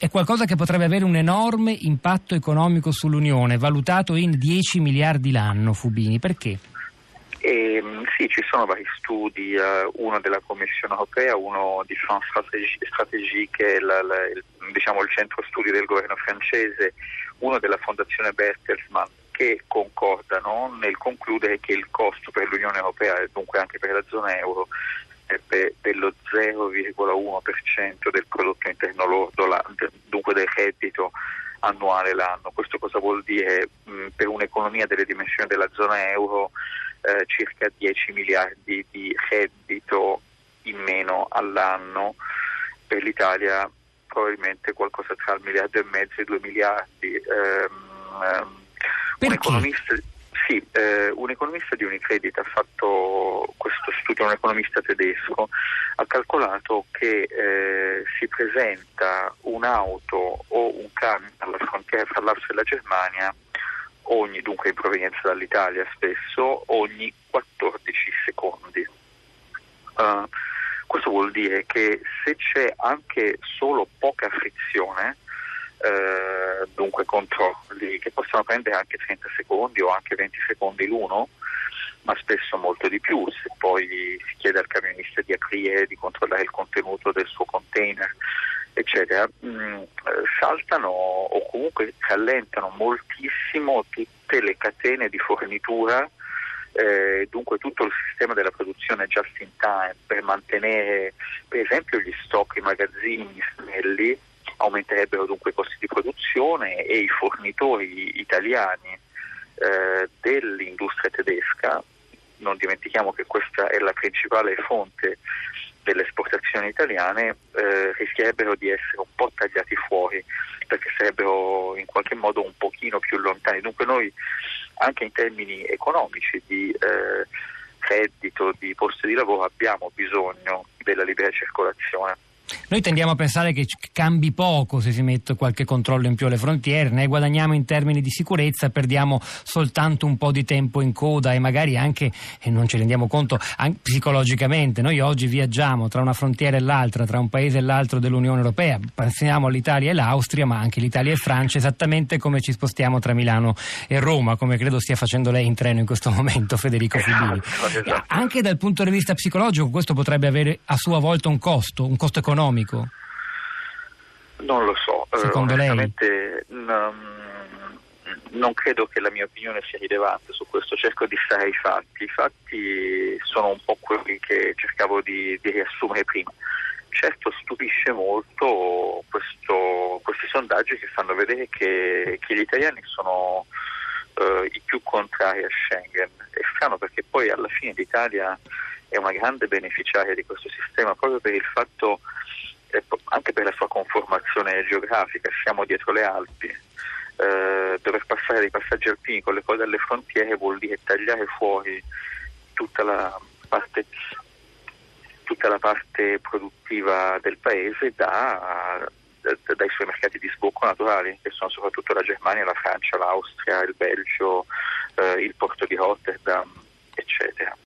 è qualcosa che potrebbe avere un enorme impatto economico sull'Unione, valutato in 10 miliardi l'anno, Fubini. Perché? Eh, sì, ci sono vari studi, uh, uno della Commissione europea, uno di France Stratégie, che è la, la, il, diciamo, il centro studi del governo francese, uno della Fondazione Bertelsmann, che concordano nel concludere che il costo per l'Unione Europea e dunque anche per la zona euro sarebbe dello 0,1% del prodotto interno lordo, dunque del reddito annuale l'anno. Questo cosa vuol dire? Mh, per un'economia delle dimensioni della zona euro eh, circa 10 miliardi di reddito in meno all'anno, per l'Italia probabilmente qualcosa tra il miliardo e mezzo e i due miliardi. Ehm, ehm un economista sì, eh, un economista di Unicredit ha fatto questo studio, un economista tedesco, ha calcolato che eh, si presenta un'auto o un camion alla frontiera fra l'Austria e la Germania ogni, dunque in provenienza dall'Italia spesso, ogni 14 secondi. Uh, questo vuol dire che se c'è anche solo poca frizione, eh, dunque controlli che possono prendere anche 30 secondi o anche 20 secondi l'uno, ma spesso molto di più, se poi si chiede al camionista di aprire, di controllare il contenuto del suo container, eccetera, mh, mm, saltano o comunque rallentano moltissimo tutte le catene di fornitura eh, dunque tutto il sistema della produzione just in time per mantenere per esempio gli stock, i magazzini snelli aumenterebbero dunque i costi di produzione e i fornitori italiani eh, dell'industria tedesca, non dimentichiamo che questa è la principale fonte delle esportazioni italiane, eh, rischierebbero di essere un po' tagliati fuori perché sarebbero in qualche modo un pochino più lontani. Dunque noi anche in termini economici di eh, reddito, di posti di lavoro abbiamo bisogno della libera circolazione. Noi tendiamo a pensare che cambi poco se si mette qualche controllo in più alle frontiere, ne guadagniamo in termini di sicurezza, perdiamo soltanto un po' di tempo in coda e magari anche, e non ci rendiamo conto, psicologicamente. Noi oggi viaggiamo tra una frontiera e l'altra, tra un paese e l'altro dell'Unione Europea, pensiamo all'Italia e l'Austria, ma anche l'Italia e Francia, esattamente come ci spostiamo tra Milano e Roma, come credo stia facendo lei in treno in questo momento, Federico Fubini. Esatto. Anche dal punto di vista psicologico questo potrebbe avere a sua volta un costo, un costo economico economico? Non lo so, eh, Secondo lei? Non, credo che la mia opinione sia rilevante su questo, cerco di stare ai fatti. I fatti sono un po' quelli che cercavo di, di riassumere prima. Certo stupisce molto questo, questi sondaggi che fanno vedere che, che gli italiani sono uh, i più contrari a Schengen. È strano perché poi alla fine l'Italia è una grande beneficiaria di questo sistema proprio per il fatto anche per la sua conformazione geografica, siamo dietro le Alpi, eh, dover passare dei passaggi alpini con le cose alle frontiere vuol dire tagliare fuori tutta la parte, tutta la parte produttiva del paese da, da, dai suoi mercati di sbocco naturali, che sono soprattutto la Germania, la Francia, l'Austria, il Belgio, eh, il porto di Rotterdam, eccetera.